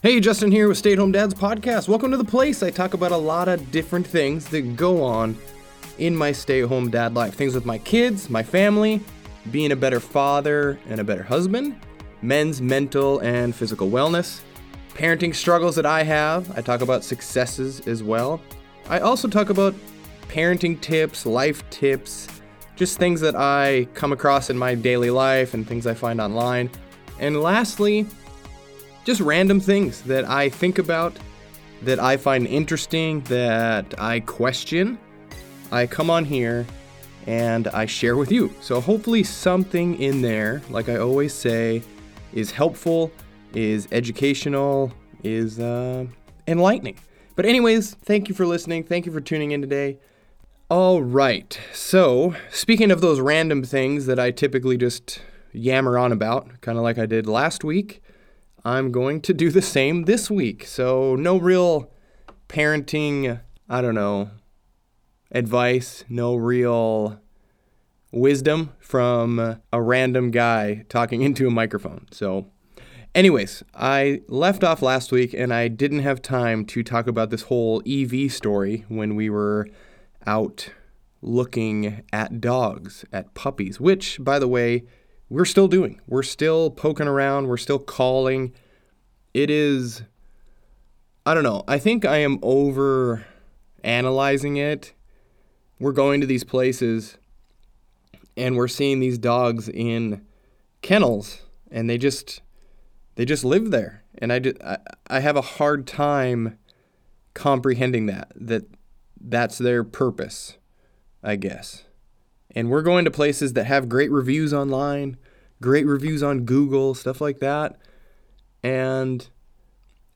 Hey, Justin here with Stay at Home Dads Podcast. Welcome to the place. I talk about a lot of different things that go on in my stay at home dad life. Things with my kids, my family, being a better father and a better husband, men's mental and physical wellness, parenting struggles that I have. I talk about successes as well. I also talk about parenting tips, life tips, just things that I come across in my daily life and things I find online. And lastly, just random things that I think about, that I find interesting, that I question. I come on here and I share with you. So hopefully, something in there, like I always say, is helpful, is educational, is uh, enlightening. But, anyways, thank you for listening. Thank you for tuning in today. All right. So, speaking of those random things that I typically just yammer on about, kind of like I did last week, I'm going to do the same this week. So, no real parenting, I don't know, advice, no real wisdom from a random guy talking into a microphone. So, anyways, I left off last week and I didn't have time to talk about this whole EV story when we were out looking at dogs, at puppies, which, by the way, we're still doing. We're still poking around, we're still calling. It is I don't know. I think I am over analyzing it. We're going to these places and we're seeing these dogs in kennels and they just they just live there. And I, just, I, I have a hard time comprehending that that that's their purpose, I guess. And we're going to places that have great reviews online, great reviews on Google, stuff like that. And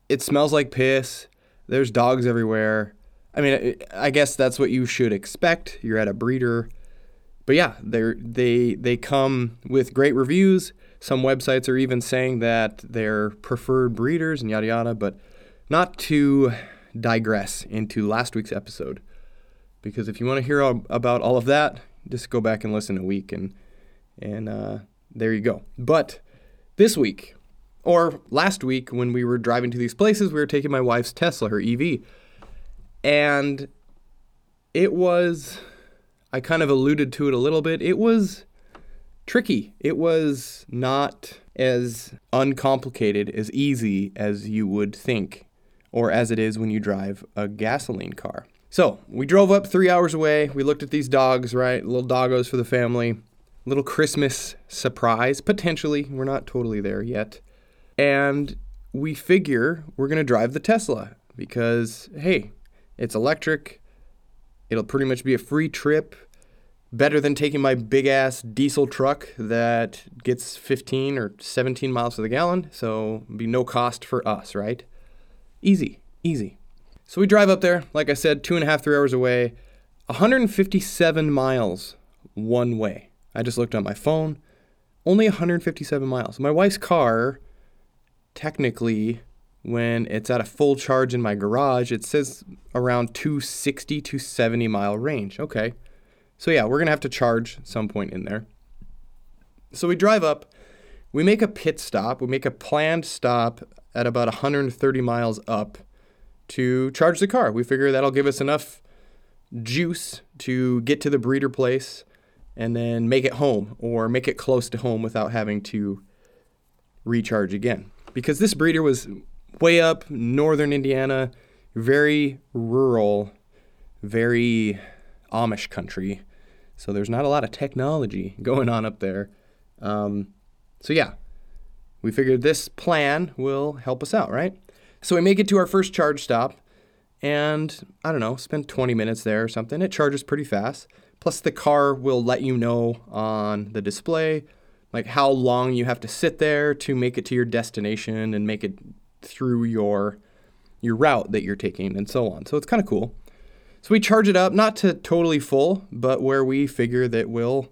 it smells like piss. There's dogs everywhere. I mean, I guess that's what you should expect. You're at a breeder. But yeah, they they they come with great reviews. Some websites are even saying that they're preferred breeders and yada yada, but not to digress into last week's episode. Because if you want to hear about all of that, just go back and listen a week, and and uh, there you go. But this week, or last week when we were driving to these places, we were taking my wife's Tesla, her EV, and it was. I kind of alluded to it a little bit. It was tricky. It was not as uncomplicated, as easy as you would think, or as it is when you drive a gasoline car. So we drove up three hours away. We looked at these dogs, right? Little doggos for the family. Little Christmas surprise, potentially. We're not totally there yet. And we figure we're going to drive the Tesla because, hey, it's electric. It'll pretty much be a free trip. Better than taking my big ass diesel truck that gets 15 or 17 miles to the gallon. So, be no cost for us, right? Easy, easy. So we drive up there, like I said, two and a half, three hours away, 157 miles one way. I just looked on my phone, only 157 miles. My wife's car, technically, when it's at a full charge in my garage, it says around 260 to 70 mile range. Okay. So yeah, we're going to have to charge some point in there. So we drive up, we make a pit stop, we make a planned stop at about 130 miles up to charge the car. We figure that'll give us enough juice to get to the breeder place and then make it home or make it close to home without having to recharge again. Because this breeder was way up northern Indiana, very rural, very Amish country. So there's not a lot of technology going on up there. Um, so yeah, we figured this plan will help us out, right? So we make it to our first charge stop, and I don't know, spend 20 minutes there or something. It charges pretty fast. Plus, the car will let you know on the display, like how long you have to sit there to make it to your destination and make it through your your route that you're taking and so on. So it's kind of cool. So we charge it up, not to totally full, but where we figure that will,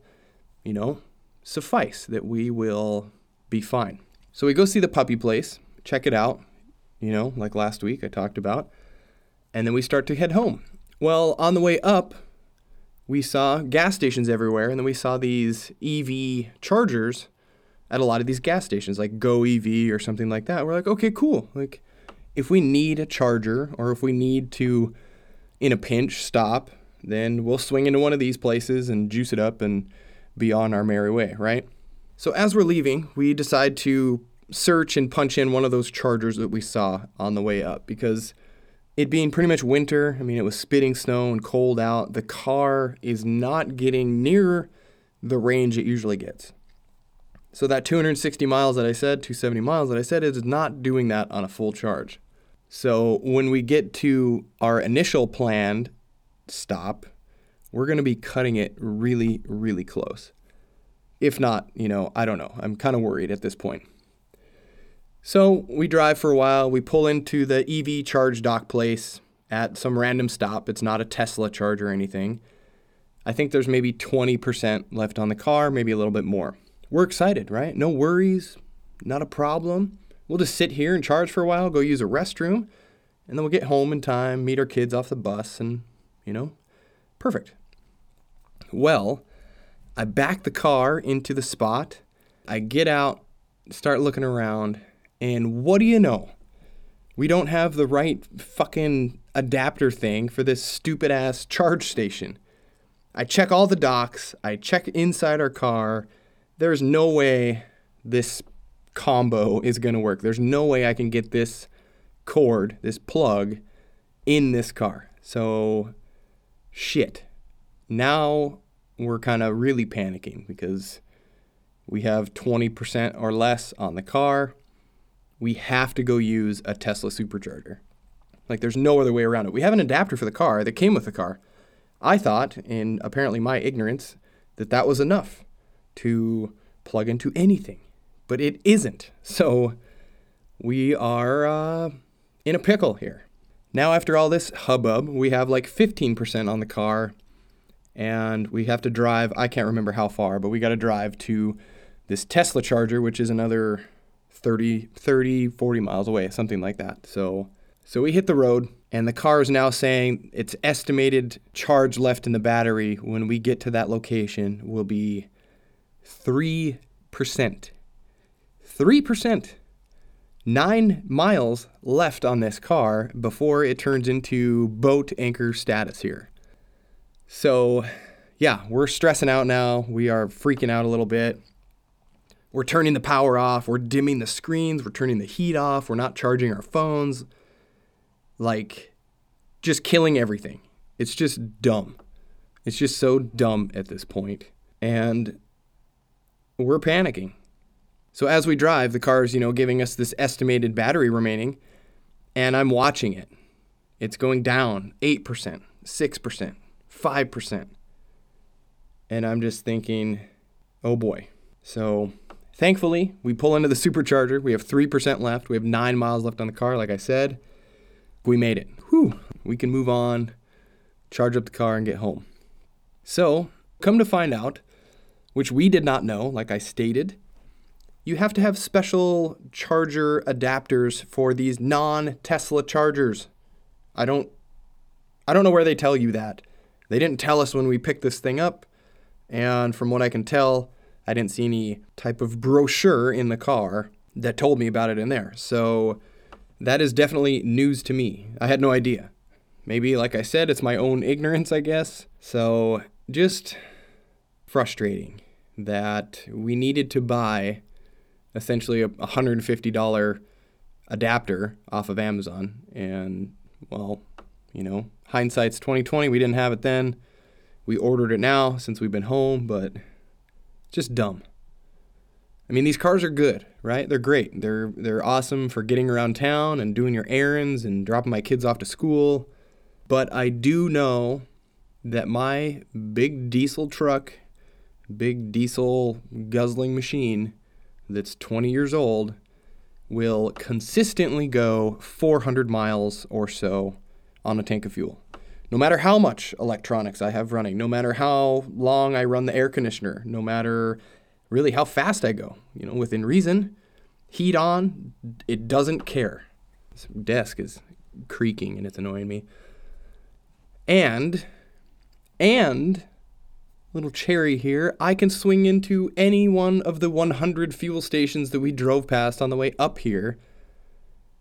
you know, suffice, that we will be fine. So we go see the puppy place, check it out, you know, like last week I talked about. And then we start to head home. Well, on the way up, we saw gas stations everywhere, and then we saw these EV chargers at a lot of these gas stations, like Go EV or something like that. We're like, okay, cool. Like, if we need a charger or if we need to, in a pinch, stop, then we'll swing into one of these places and juice it up and be on our merry way, right? So as we're leaving, we decide to search and punch in one of those chargers that we saw on the way up because it being pretty much winter, I mean, it was spitting snow and cold out. The car is not getting near the range it usually gets. So that 260 miles that I said, 270 miles that I said, is not doing that on a full charge. So when we get to our initial planned stop, we're going to be cutting it really, really close. If not, you know, I don't know. I'm kind of worried at this point. So we drive for a while. We pull into the EV charge dock place at some random stop. It's not a Tesla charge or anything. I think there's maybe 20% left on the car, maybe a little bit more. We're excited, right? No worries, not a problem. We'll just sit here and charge for a while, go use a restroom, and then we'll get home in time, meet our kids off the bus, and, you know, perfect. Well, I back the car into the spot. I get out, start looking around, and what do you know? We don't have the right fucking adapter thing for this stupid ass charge station. I check all the docks, I check inside our car. There's no way this combo is going to work. There's no way I can get this cord, this plug, in this car. So, shit. Now we're kind of really panicking because we have 20% or less on the car. We have to go use a Tesla supercharger. Like, there's no other way around it. We have an adapter for the car that came with the car. I thought, in apparently my ignorance, that that was enough to plug into anything, but it isn't. So we are uh, in a pickle here. Now, after all this hubbub, we have like 15% on the car and we have to drive. I can't remember how far, but we got to drive to this Tesla charger, which is another 30, 30, 40 miles away, something like that. So, so we hit the road, and the car is now saying its estimated charge left in the battery when we get to that location will be 3%. 3%. Nine miles left on this car before it turns into boat anchor status here. So, yeah, we're stressing out now. We are freaking out a little bit. We're turning the power off. We're dimming the screens. We're turning the heat off. We're not charging our phones. Like, just killing everything. It's just dumb. It's just so dumb at this point. And we're panicking. So as we drive, the car's, you know, giving us this estimated battery remaining, and I'm watching it. It's going down 8%, 6%, 5%. And I'm just thinking, oh boy. So thankfully, we pull into the supercharger. We have 3% left. We have nine miles left on the car, like I said. We made it. Whew. We can move on, charge up the car, and get home. So, come to find out, which we did not know, like I stated, you have to have special charger adapters for these non-Tesla chargers. I don't I don't know where they tell you that. They didn't tell us when we picked this thing up, and from what I can tell, I didn't see any type of brochure in the car that told me about it in there. So that is definitely news to me. I had no idea. Maybe, like I said, it's my own ignorance, I guess. So just frustrating that we needed to buy essentially a $150 adapter off of Amazon. And, well, you know, hindsight's 2020. We didn't have it then. We ordered it now since we've been home, but just dumb. I mean, these cars are good, right? They're great. They're they're awesome for getting around town and doing your errands and dropping my kids off to school. But I do know that my big diesel truck, big diesel guzzling machine that's 20 years old will consistently go 400 miles or so on a tank of fuel. No matter how much electronics I have running, no matter how long I run the air conditioner, no matter really how fast I go, you know, within reason, heat on, it doesn't care. This desk is creaking and it's annoying me. And, and, little cherry here, I can swing into any one of the 100 fuel stations that we drove past on the way up here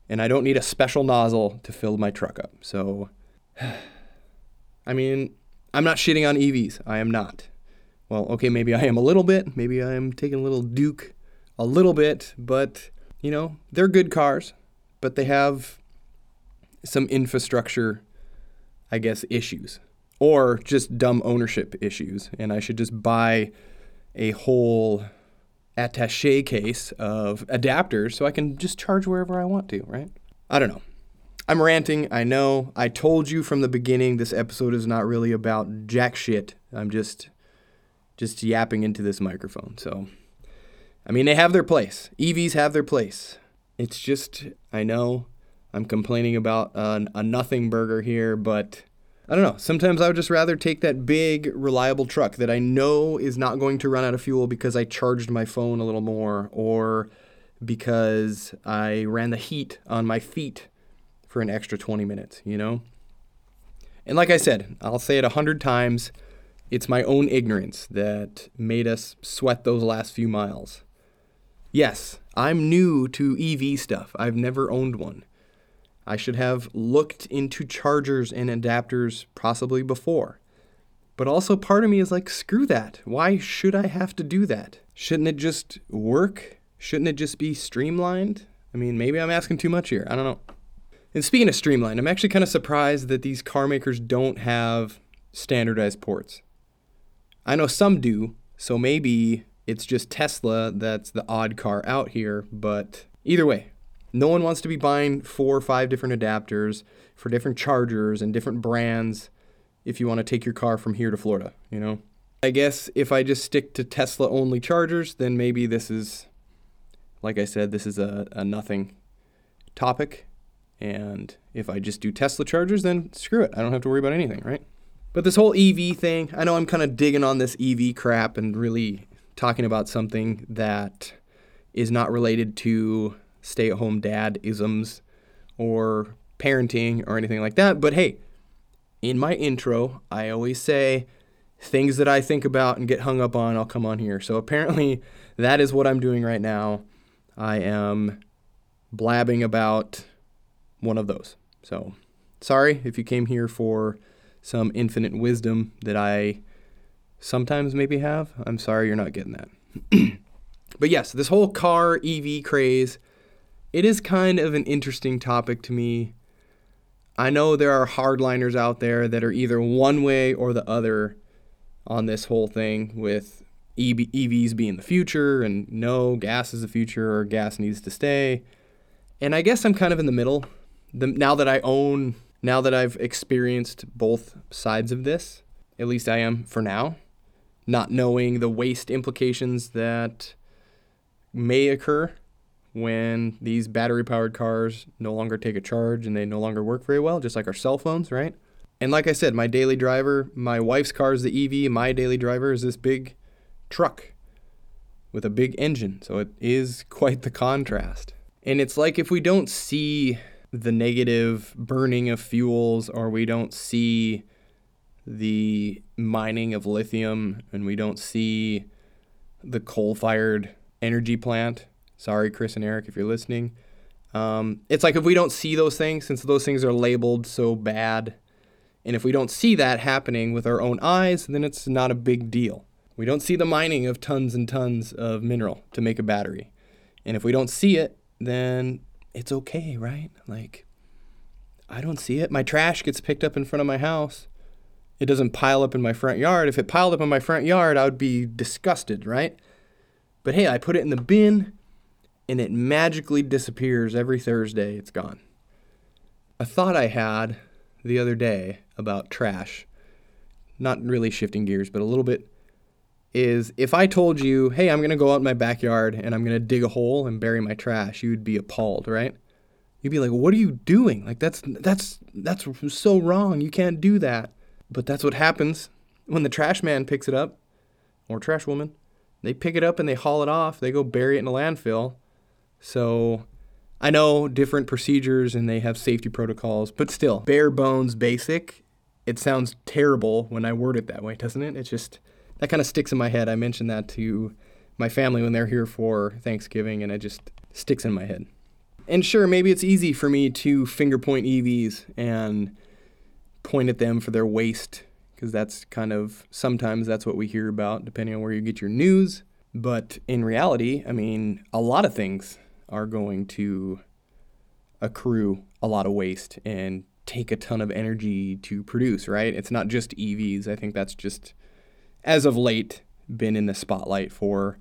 and I don't need a special nozzle to fill my truck up. So, I mean, I'm not shitting on EVs. I am not. Well, okay, maybe I am a little bit. Maybe I am taking a little Duke a little bit, but you know, they're good cars, but they have some infrastructure, I guess, issues or just dumb ownership issues. And I should just buy a whole attache case of adapters so I can just charge wherever I want to, right? I don't know. I'm ranting, I know. I told you from the beginning this episode is not really about jack shit. I'm just just yapping into this microphone. So I mean, they have their place. EVs have their place. It's just I know I'm complaining about a, a nothing burger here, but I don't know. Sometimes I would just rather take that big, reliable truck that I know is not going to run out of fuel because I charged my phone a little more or because I ran the heat on my feet for an extra 20 minutes, you know? And like I said, I'll say it a hundred times it's my own ignorance that made us sweat those last few miles. Yes, I'm new to EV stuff. I've never owned one. I should have looked into chargers and adapters possibly before. But also, part of me is like, screw that. Why should I have to do that? Shouldn't it just work? Shouldn't it just be streamlined? I mean, maybe I'm asking too much here. I don't know. And speaking of Streamline, I'm actually kind of surprised that these car makers don't have standardized ports. I know some do, so maybe it's just Tesla that's the odd car out here, but either way, no one wants to be buying four or five different adapters for different chargers and different brands if you want to take your car from here to Florida, you know? I guess if I just stick to Tesla only chargers, then maybe this is, like I said, this is a, a nothing topic. And if I just do Tesla chargers, then screw it. I don't have to worry about anything, right? But this whole EV thing, I know I'm kind of digging on this EV crap and really talking about something that is not related to stay at home dad isms or parenting or anything like that. But hey, in my intro, I always say things that I think about and get hung up on, I'll come on here. So apparently, that is what I'm doing right now. I am blabbing about one of those. So, sorry if you came here for some infinite wisdom that I sometimes maybe have. I'm sorry you're not getting that. but yes, this whole car EV craze, it is kind of an interesting topic to me. I know there are hardliners out there that are either one way or the other on this whole thing with EVs being the future and no, gas is the future or gas needs to stay. And I guess I'm kind of in the middle the, now that I own, now that I've experienced both sides of this, at least I am for now, not knowing the waste implications that may occur when these battery powered cars no longer take a charge and they no longer work very well, just like our cell phones, right? And like I said, my daily driver, my wife's car is the EV, my daily driver is this big truck with a big engine. So it is quite the contrast. And it's like if we don't see the negative burning of fuels or we don't see the mining of lithium and we don't see the coal fired energy plant. Sorry, Chris and Eric, if you're listening. Um, it's like if we don't see those things, since those things are labeled so bad, and if we don't see that happening with our own eyes, then it's not a big deal. We don't see the mining of tons and tons of mineral to make a battery. And if we don't see it, then it's okay, right? Like, I don't see it. My trash gets picked up in front of my house. It doesn't pile up in my front yard. If it piled up in my front yard, I would be disgusted, right? But hey, I put it in the bin and it magically disappears every Thursday. It's gone. A thought I had the other day about trash, not really shifting gears, but a little bit, is if I told you, hey, I'm going to go out in my backyard and I'm going to dig a hole and bury my trash, you'd be appalled, right? You'd be like, "What are you doing? Like that's that's that's so wrong. You can't do that." But that's what happens when the trash man picks it up or trash woman. They pick it up and they haul it off. They go bury it in a landfill. So I know different procedures and they have safety protocols, but still, bare bones basic. It sounds terrible when I word it that way, doesn't it? It's just that kind of sticks in my head. I mentioned that to my family when they're here for Thanksgiving and it just sticks in my head. And sure, maybe it's easy for me to finger point EVs and point at them for their waste because that's kind of sometimes that's what we hear about depending on where you get your news. But in reality, I mean, a lot of things are going to accrue a lot of waste and take a ton of energy to produce, right? It's not just EVs. I think that's just, as of late, been in the spotlight for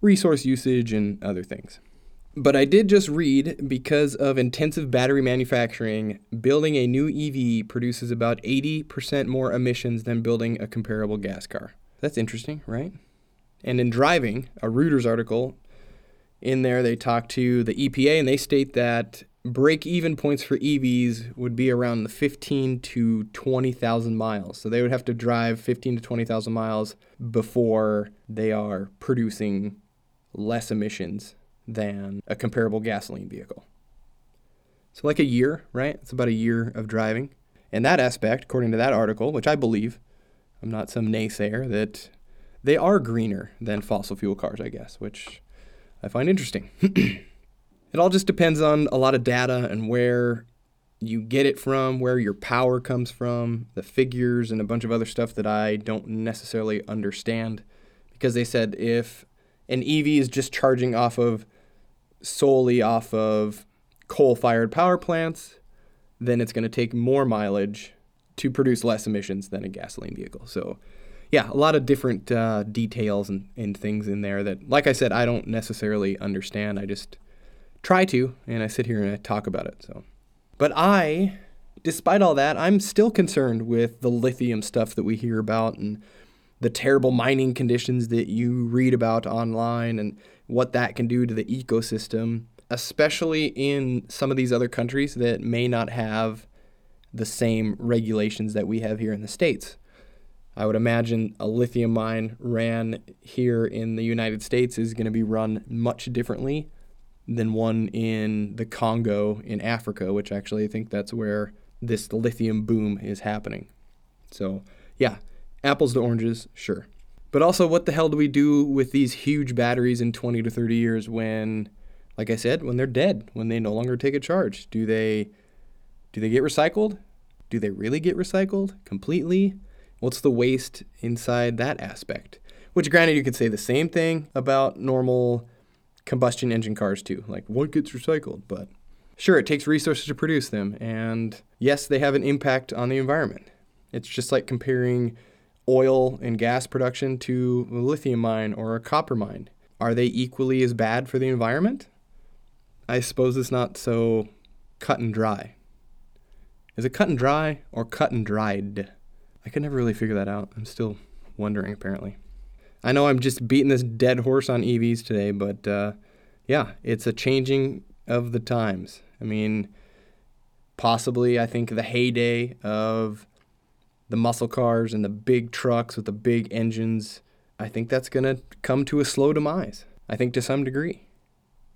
resource usage and other things. But I did just read because of intensive battery manufacturing, building a new EV produces about 80% more emissions than building a comparable gas car. That's interesting, right? And in driving, a Reuters article, in there they talk to the EPA and they state that break even points for EVs would be around the 15 to 20,000 miles. So they would have to drive 15 to 20,000 miles before they are producing less emissions than a comparable gasoline vehicle. So, like a year, right? It's about a year of driving. And that aspect, according to that article, which I believe, I'm not some naysayer, that they are greener than fossil fuel cars, I guess, which I find interesting. it all just depends on a lot of data and where you get it from, where your power comes from, the figures, and a bunch of other stuff that I don't necessarily understand. Because they said if an EV is just charging off of solely off of coal fired power plants, then it's going to take more mileage to produce less emissions than a gasoline vehicle. So, yeah, a lot of different uh, details and, and things in there that, like I said, I don't necessarily understand. I just try to, and I sit here and I talk about it. So, but I, despite all that, I'm still concerned with the lithium stuff that we hear about and the terrible mining conditions that you read about online and what that can do to the ecosystem, especially in some of these other countries that may not have the same regulations that we have here in the States. I would imagine a lithium mine ran here in the United States is going to be run much differently than one in the Congo in Africa, which actually I think that's where this lithium boom is happening. So, yeah, apples to oranges, sure. But also, what the hell do we do with these huge batteries in 20 to 30 years when, like I said, when they're dead, when they no longer take a charge? Do they, do they get recycled? Do they really get recycled completely? What's the waste inside that aspect? Which, granted, you could say the same thing about normal combustion engine cars too. Like, what gets recycled? But sure, it takes resources to produce them, and yes, they have an impact on the environment. It's just like comparing oil and gas production to a lithium mine or a copper mine. Are they equally as bad for the environment? I suppose it's not so cut and dry. Is it cut and dry or cut and dried? I could never really figure that out. I'm still wondering, apparently. I know I'm just beating this dead horse on EVs today, but uh, yeah, it's a changing of the times. I mean, possibly, I think the heyday of the muscle cars and the big trucks with the big engines, I think that's going to come to a slow demise. I think to some degree.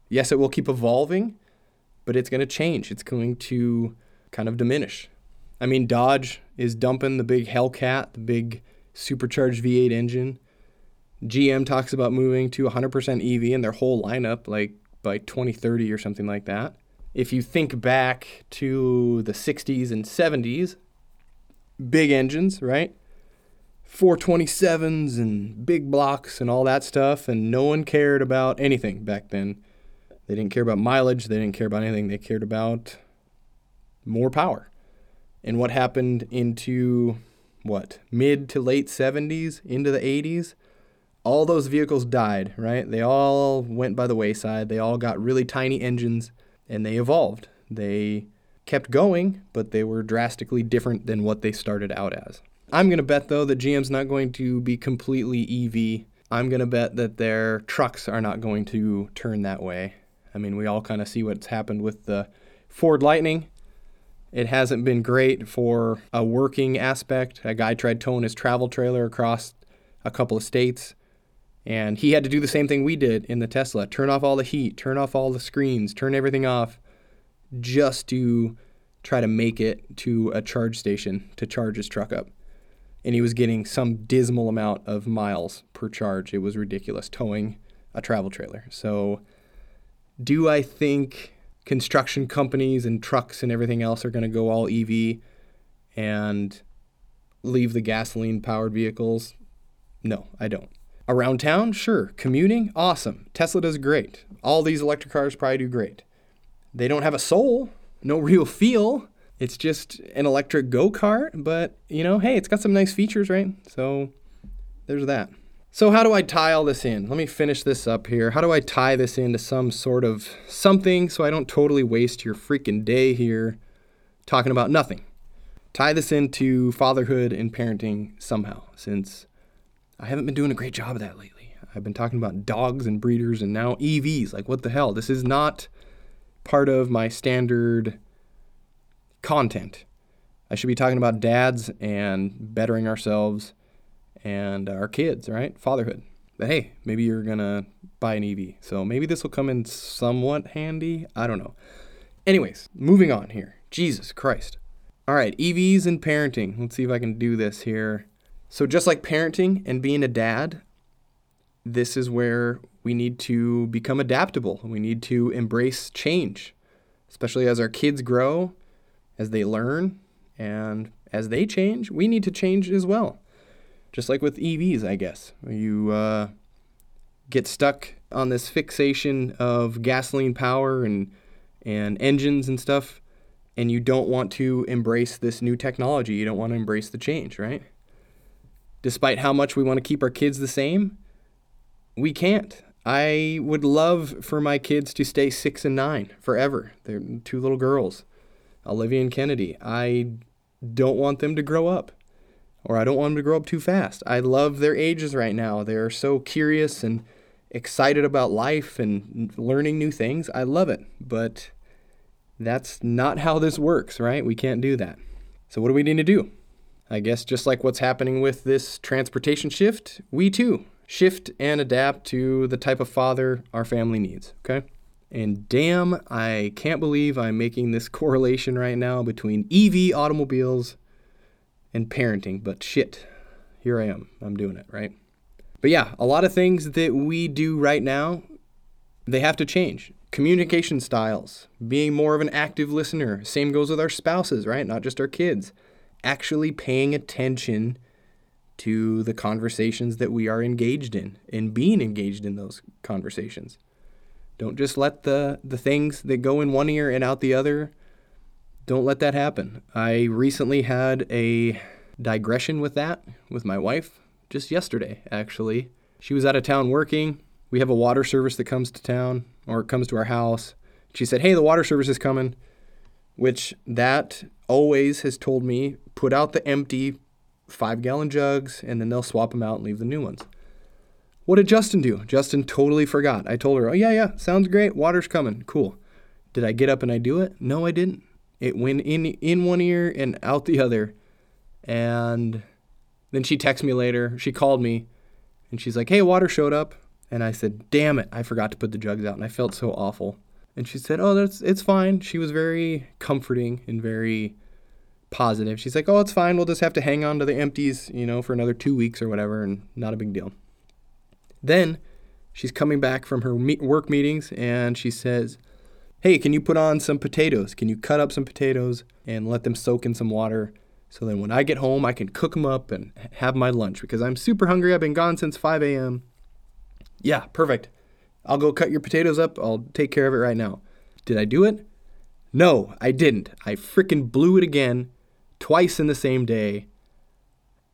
Yes, it will keep evolving, but it's going to change. It's going to kind of diminish. I mean, Dodge is dumping the big Hellcat, the big supercharged V8 engine. GM talks about moving to 100% EV in their whole lineup, like by 2030 or something like that. If you think back to the 60s and 70s, big engines, right? 427s and big blocks and all that stuff, and no one cared about anything back then. They didn't care about mileage, they didn't care about anything, they cared about more power. And what happened into what, mid to late 70s, into the 80s? All those vehicles died, right? They all went by the wayside. They all got really tiny engines and they evolved. They kept going, but they were drastically different than what they started out as. I'm going to bet, though, that GM's not going to be completely EV. I'm going to bet that their trucks are not going to turn that way. I mean, we all kind of see what's happened with the Ford Lightning. It hasn't been great for a working aspect. A guy tried towing his travel trailer across a couple of states, and he had to do the same thing we did in the Tesla turn off all the heat, turn off all the screens, turn everything off just to try to make it to a charge station to charge his truck up. And he was getting some dismal amount of miles per charge. It was ridiculous towing a travel trailer. So, do I think construction companies and trucks and everything else are going to go all EV and leave the gasoline powered vehicles? No, I don't. Around town, sure. Commuting, awesome. Tesla does great. All these electric cars probably do great. They don't have a soul, no real feel. It's just an electric go kart, but you know, hey, it's got some nice features, right? So there's that. So, how do I tie all this in? Let me finish this up here. How do I tie this into some sort of something so I don't totally waste your freaking day here talking about nothing? Tie this into fatherhood and parenting somehow, since I haven't been doing a great job of that lately. I've been talking about dogs and breeders and now EVs. Like, what the hell? This is not part of my standard content. I should be talking about dads and bettering ourselves and our kids, right? Fatherhood. But hey, maybe you're going to buy an EV. So maybe this will come in somewhat handy. I don't know. Anyways, moving on here. Jesus Christ. All right, EVs and parenting. Let's see if I can do this here. So, just like parenting and being a dad, this is where we need to become adaptable. We need to embrace change, especially as our kids grow, as they learn, and as they change, we need to change as well just like with EVs, I guess. You uh, get stuck on this fixation of gasoline power and and engines and stuff, and you don't want to embrace this new technology. You don't want to embrace the change, right? Despite how much we want to keep our kids the same, we can't. I would love for my kids to stay six and nine forever. They're two little girls, Olivia and Kennedy. I don't want them to grow up or I don't want them to grow up too fast. I love their ages right now. They're so curious and excited about life and learning new things. I love it. But that's not how this works, right? We can't do that. So, what do we need to do? I guess just like what's happening with this transportation shift, we too shift and adapt to the type of father our family needs, okay? And damn, I can't believe I'm making this correlation right now between EV automobiles and parenting, but shit, here I am. I'm doing it, right? But yeah, a lot of things that we do right now, they have to change. Communication styles, being more of an active listener. Same goes with our spouses, right? Not just our kids. Actually paying attention to the conversations that we are engaged in and being engaged in those conversations. Don't just let the, the things that go in one ear and out the other don't let that happen. I recently had a digression with that with my wife just yesterday, actually. She was out of town working. We have a water service that comes to town or comes to our house. She said, Hey, the water service is coming, which that always has told me put out the empty five gallon jugs and then they'll swap them out and leave the new ones. What did Justin do? Justin totally forgot. I told her, Oh, yeah, yeah, sounds great. Water's coming. Cool. Did I get up and I do it? No, I didn't. It went in in one ear and out the other. And then she texted me later. She called me and she's like, "Hey, water showed up." And I said, "Damn it, I forgot to put the jugs out." And I felt so awful. And she said, "Oh, that's it's fine." She was very comforting and very positive. She's like, "Oh, it's fine. We'll just have to hang on to the empties, you know, for another 2 weeks or whatever and not a big deal." Then she's coming back from her work meetings and she says, hey, can you put on some potatoes? Can you cut up some potatoes and let them soak in some water? So then when I get home, I can cook them up and have my lunch because I'm super hungry. I've been gone since 5 a.m. Yeah, perfect. I'll go cut your potatoes up. I'll take care of it right now. Did I do it? No, I didn't. I freaking blew it again twice in the same day.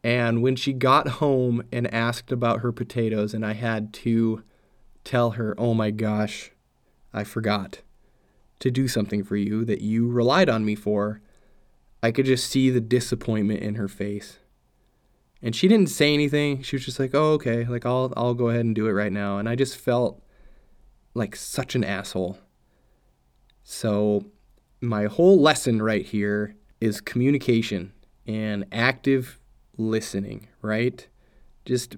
And when she got home and asked about her potatoes, and I had to tell her, oh my gosh, I forgot to do something for you that you relied on me for, I could just see the disappointment in her face. And she didn't say anything. She was just like, "Oh, okay. Like I'll I'll go ahead and do it right now." And I just felt like such an asshole. So, my whole lesson right here is communication and active listening, right? Just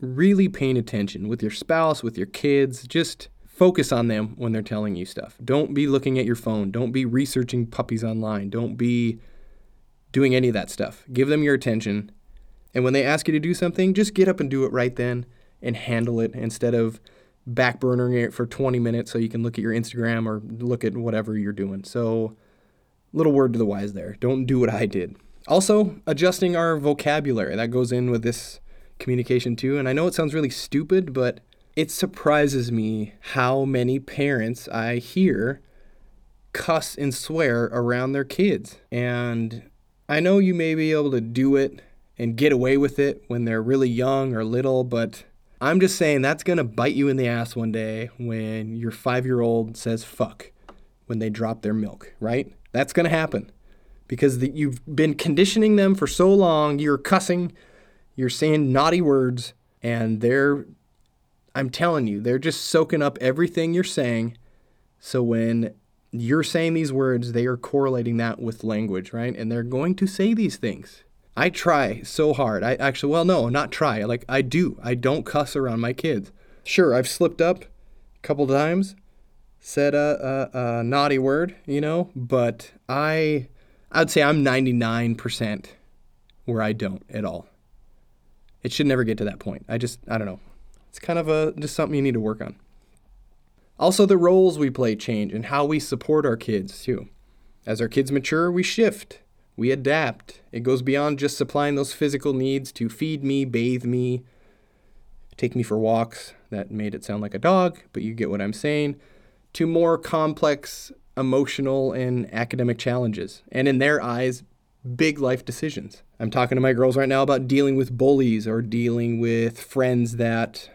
really paying attention with your spouse, with your kids, just focus on them when they're telling you stuff. Don't be looking at your phone. Don't be researching puppies online. Don't be doing any of that stuff. Give them your attention. And when they ask you to do something, just get up and do it right then and handle it instead of backburnering it for 20 minutes so you can look at your Instagram or look at whatever you're doing. So, little word to the wise there. Don't do what I did. Also, adjusting our vocabulary. That goes in with this communication too. And I know it sounds really stupid, but it surprises me how many parents I hear cuss and swear around their kids. And I know you may be able to do it and get away with it when they're really young or little, but I'm just saying that's going to bite you in the ass one day when your five year old says fuck when they drop their milk, right? That's going to happen because the, you've been conditioning them for so long. You're cussing, you're saying naughty words, and they're, I'm telling you, they're just soaking up everything you're saying. So when you're saying these words, they are correlating that with language, right? And they're going to say these things. I try so hard. I actually, well, no, not try. Like I do. I don't cuss around my kids. Sure, I've slipped up a couple times, said a, a, a naughty word, you know, but I, I'd say I'm 99% where I don't at all. It should never get to that point. I just, I don't know. It's kind of a just something you need to work on. Also, the roles we play change and how we support our kids, too. As our kids mature, we shift, we adapt. It goes beyond just supplying those physical needs to feed me, bathe me, take me for walks. That made it sound like a dog, but you get what I'm saying. To more complex emotional and academic challenges. And in their eyes, big life decisions. I'm talking to my girls right now about dealing with bullies or dealing with friends that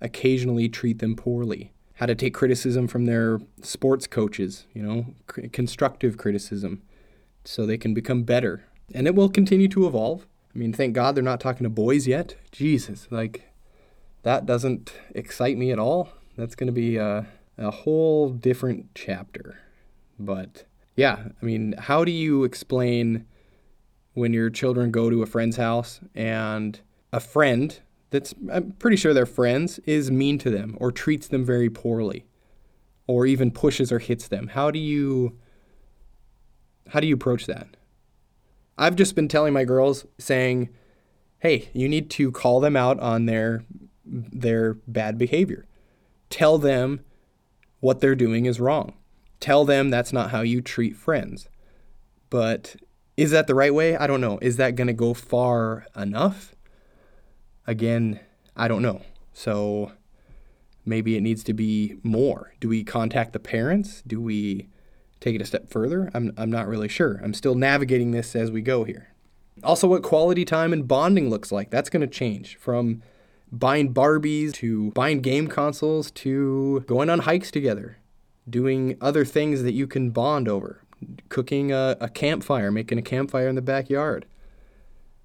occasionally treat them poorly how to take criticism from their sports coaches, you know, c- constructive criticism, so they can become better. And it will continue to evolve. I mean, thank God they're not talking to boys yet. Jesus, like, that doesn't excite me at all. That's going to be a, a whole different chapter. But yeah, I mean, how do you explain when your children go to a friend's house and a friend that's I'm pretty sure they're friends is mean to them or treats them very poorly or even pushes or hits them. How do you how do you approach that? I've just been telling my girls saying, "Hey, you need to call them out on their their bad behavior. Tell them what they're doing is wrong. Tell them that's not how you treat friends." But is that the right way? I don't know. Is that going to go far enough? Again, I don't know. So maybe it needs to be more. Do we contact the parents? Do we take it a step further? I'm, I'm not really sure. I'm still navigating this as we go here. Also, what quality time and bonding looks like. That's going to change from buying Barbies to buying game consoles to going on hikes together, doing other things that you can bond over, cooking a, a campfire, making a campfire in the backyard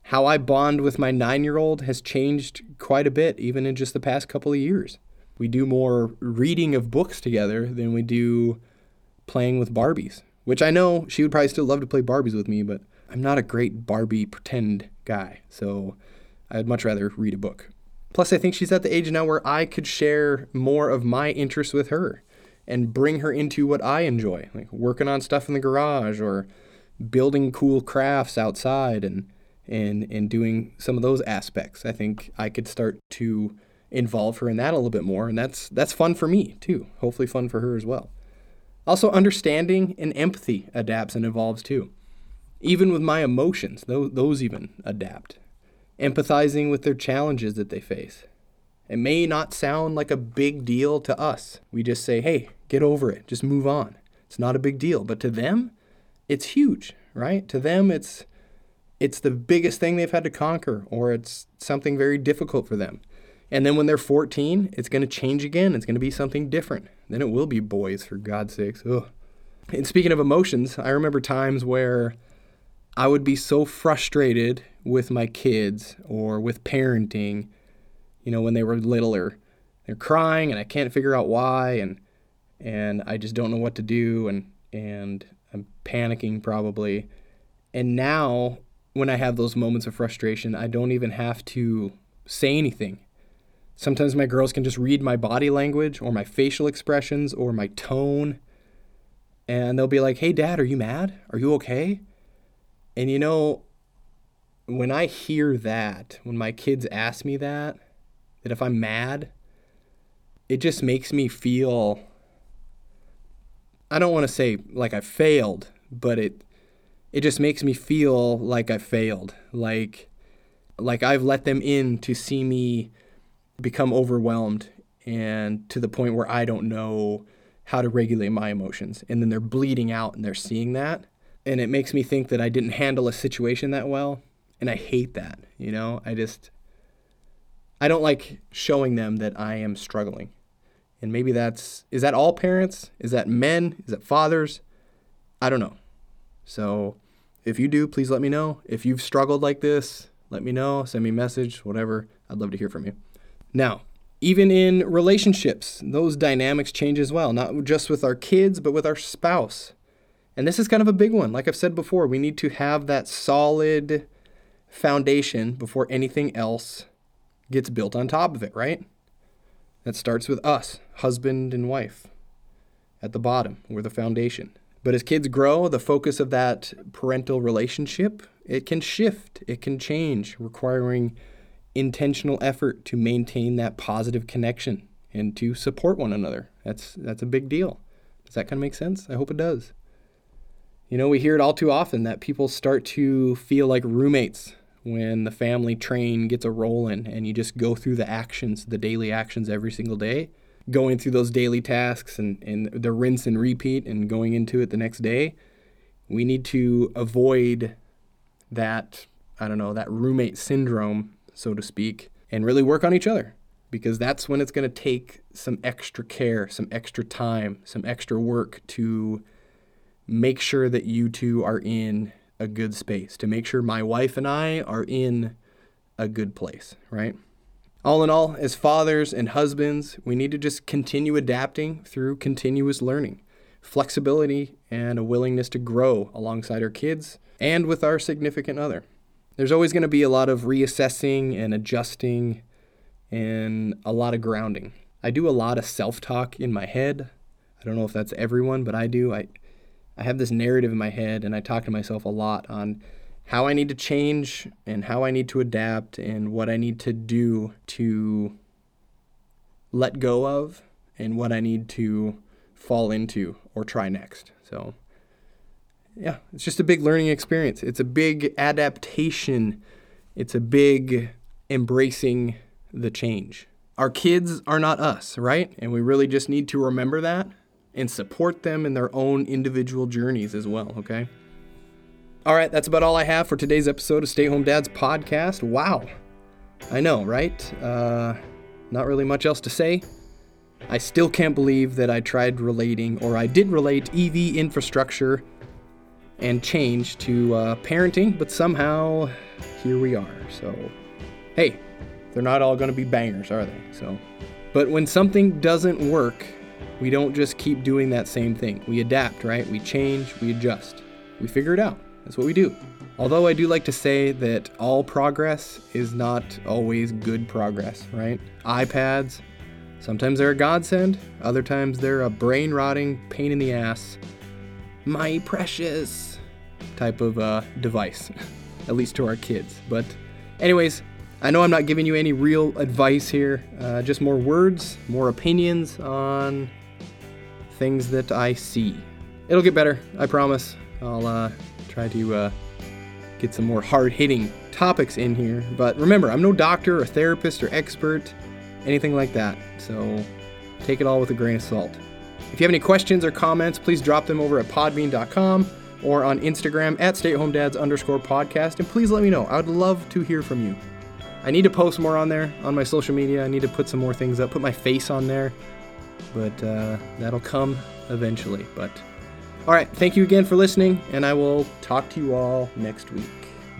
how I bond with my nine year old has changed quite a bit, even in just the past couple of years. We do more reading of books together than we do playing with Barbies, which I know she would probably still love to play Barbies with me, but I'm not a great Barbie pretend guy, so I'd much rather read a book. Plus, I think she's at the age now where I could share more of my interests with her and bring her into what I enjoy, like working on stuff in the garage or building cool crafts outside and and and doing some of those aspects. I think I could start to involve her in that a little bit more, and that's that's fun for me too. Hopefully, fun for her as well. Also, understanding and empathy adapts and evolves too. Even with my emotions, those, even adapt. Empathizing with their challenges that they face. It may not sound like a big deal to us. We just say, hey, get over it, just move on. It's not a big deal. But to them, it's huge, right? To them, it's it's the biggest thing they've had to conquer, or it's something very difficult for them. And then when they're 14, it's going to change again. It's going to be something different. Then it will be boys, for God's sakes. Ugh. And speaking of emotions, I remember times where I would be so frustrated with my kids or with parenting, you know, when they were littler. They're crying and I can't figure out why and and I just don't know what to do and and I'm panicking probably. And now when I have those moments of frustration, I don't even have to say anything. Sometimes my girls can just read my body language or my facial expressions or my tone. And they'll be like, hey, dad, are you mad? Are you okay? And you know, when I hear that, when my kids ask me that, that if I'm mad, it just makes me feel I don't want to say like I failed, but it it just makes me feel like I failed. Like like I've let them in to see me become overwhelmed and to the point where I don't know how to regulate my emotions. And then they're bleeding out and they're seeing that. And it makes me think that I didn't handle a situation that well. And I hate that. You know, I just, I don't like showing them that I am struggling. And maybe that's, is that all parents? Is that men? Is that fathers? I don't know. So if you do, please let me know. If you've struggled like this, let me know. Send me a message, whatever. I'd love to hear from you. Now, even in relationships, those dynamics change as well, not just with our kids, but with our spouse. And this is kind of a big one. Like I've said before, we need to have that solid foundation before anything else gets built on top of it, right? That starts with us, husband and wife. At the bottom, we're the foundation. But as kids grow, the focus of that parental relationship, it can shift, it can change, requiring intentional effort to maintain that positive connection and to support one another. That's that's a big deal. Does that kind of make sense? I hope it does. You know, we hear it all too often that people start to feel like roommates when the family train gets a rolling and you just go through the actions, the daily actions every single day, going through those daily tasks and, and the rinse and repeat and going into it the next day. We need to avoid that, I don't know, that roommate syndrome so to speak, and really work on each other because that's when it's going to take some extra care, some extra time, some extra work to make sure that you two are in a good space, to make sure my wife and I are in a good place, right? All in all, as fathers and husbands, we need to just continue adapting through continuous learning, flexibility, and a willingness to grow alongside our kids and with our significant other there's always going to be a lot of reassessing and adjusting and a lot of grounding. I do a lot of self-talk in my head. I don't know if that's everyone, but I do. I I have this narrative in my head and I talk to myself a lot on how I need to change and how I need to adapt and what I need to do to let go of and what I need to fall into or try next. So yeah, it's just a big learning experience. It's a big adaptation. It's a big embracing the change. Our kids are not us, right? And we really just need to remember that and support them in their own individual journeys as well, okay? All right, that's about all I have for today's episode of Stay Home Dads podcast. Wow. I know, right? Uh, not really much else to say. I still can't believe that I tried relating, or I did relate EV infrastructure and change to uh, parenting, but somehow here we are. So, hey, they're not all going to be bangers, are they? So, but when something doesn't work, we don't just keep doing that same thing. We adapt, right? We change, we adjust, we figure it out. That's what we do. Although I do like to say that all progress is not always good progress, right? iPads, sometimes they're a godsend, other times they're a brain rotting pain in the ass. My precious type of uh, device, at least to our kids. But, anyways, I know I'm not giving you any real advice here, uh, just more words, more opinions on things that I see. It'll get better, I promise. I'll uh, try to uh, get some more hard hitting topics in here. But remember, I'm no doctor or therapist or expert, anything like that. So take it all with a grain of salt. If you have any questions or comments, please drop them over at podbean.com or on Instagram at stayhomedads underscore podcast. And please let me know. I would love to hear from you. I need to post more on there on my social media. I need to put some more things up, put my face on there. But uh, that'll come eventually. But all right, thank you again for listening, and I will talk to you all next week.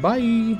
Bye.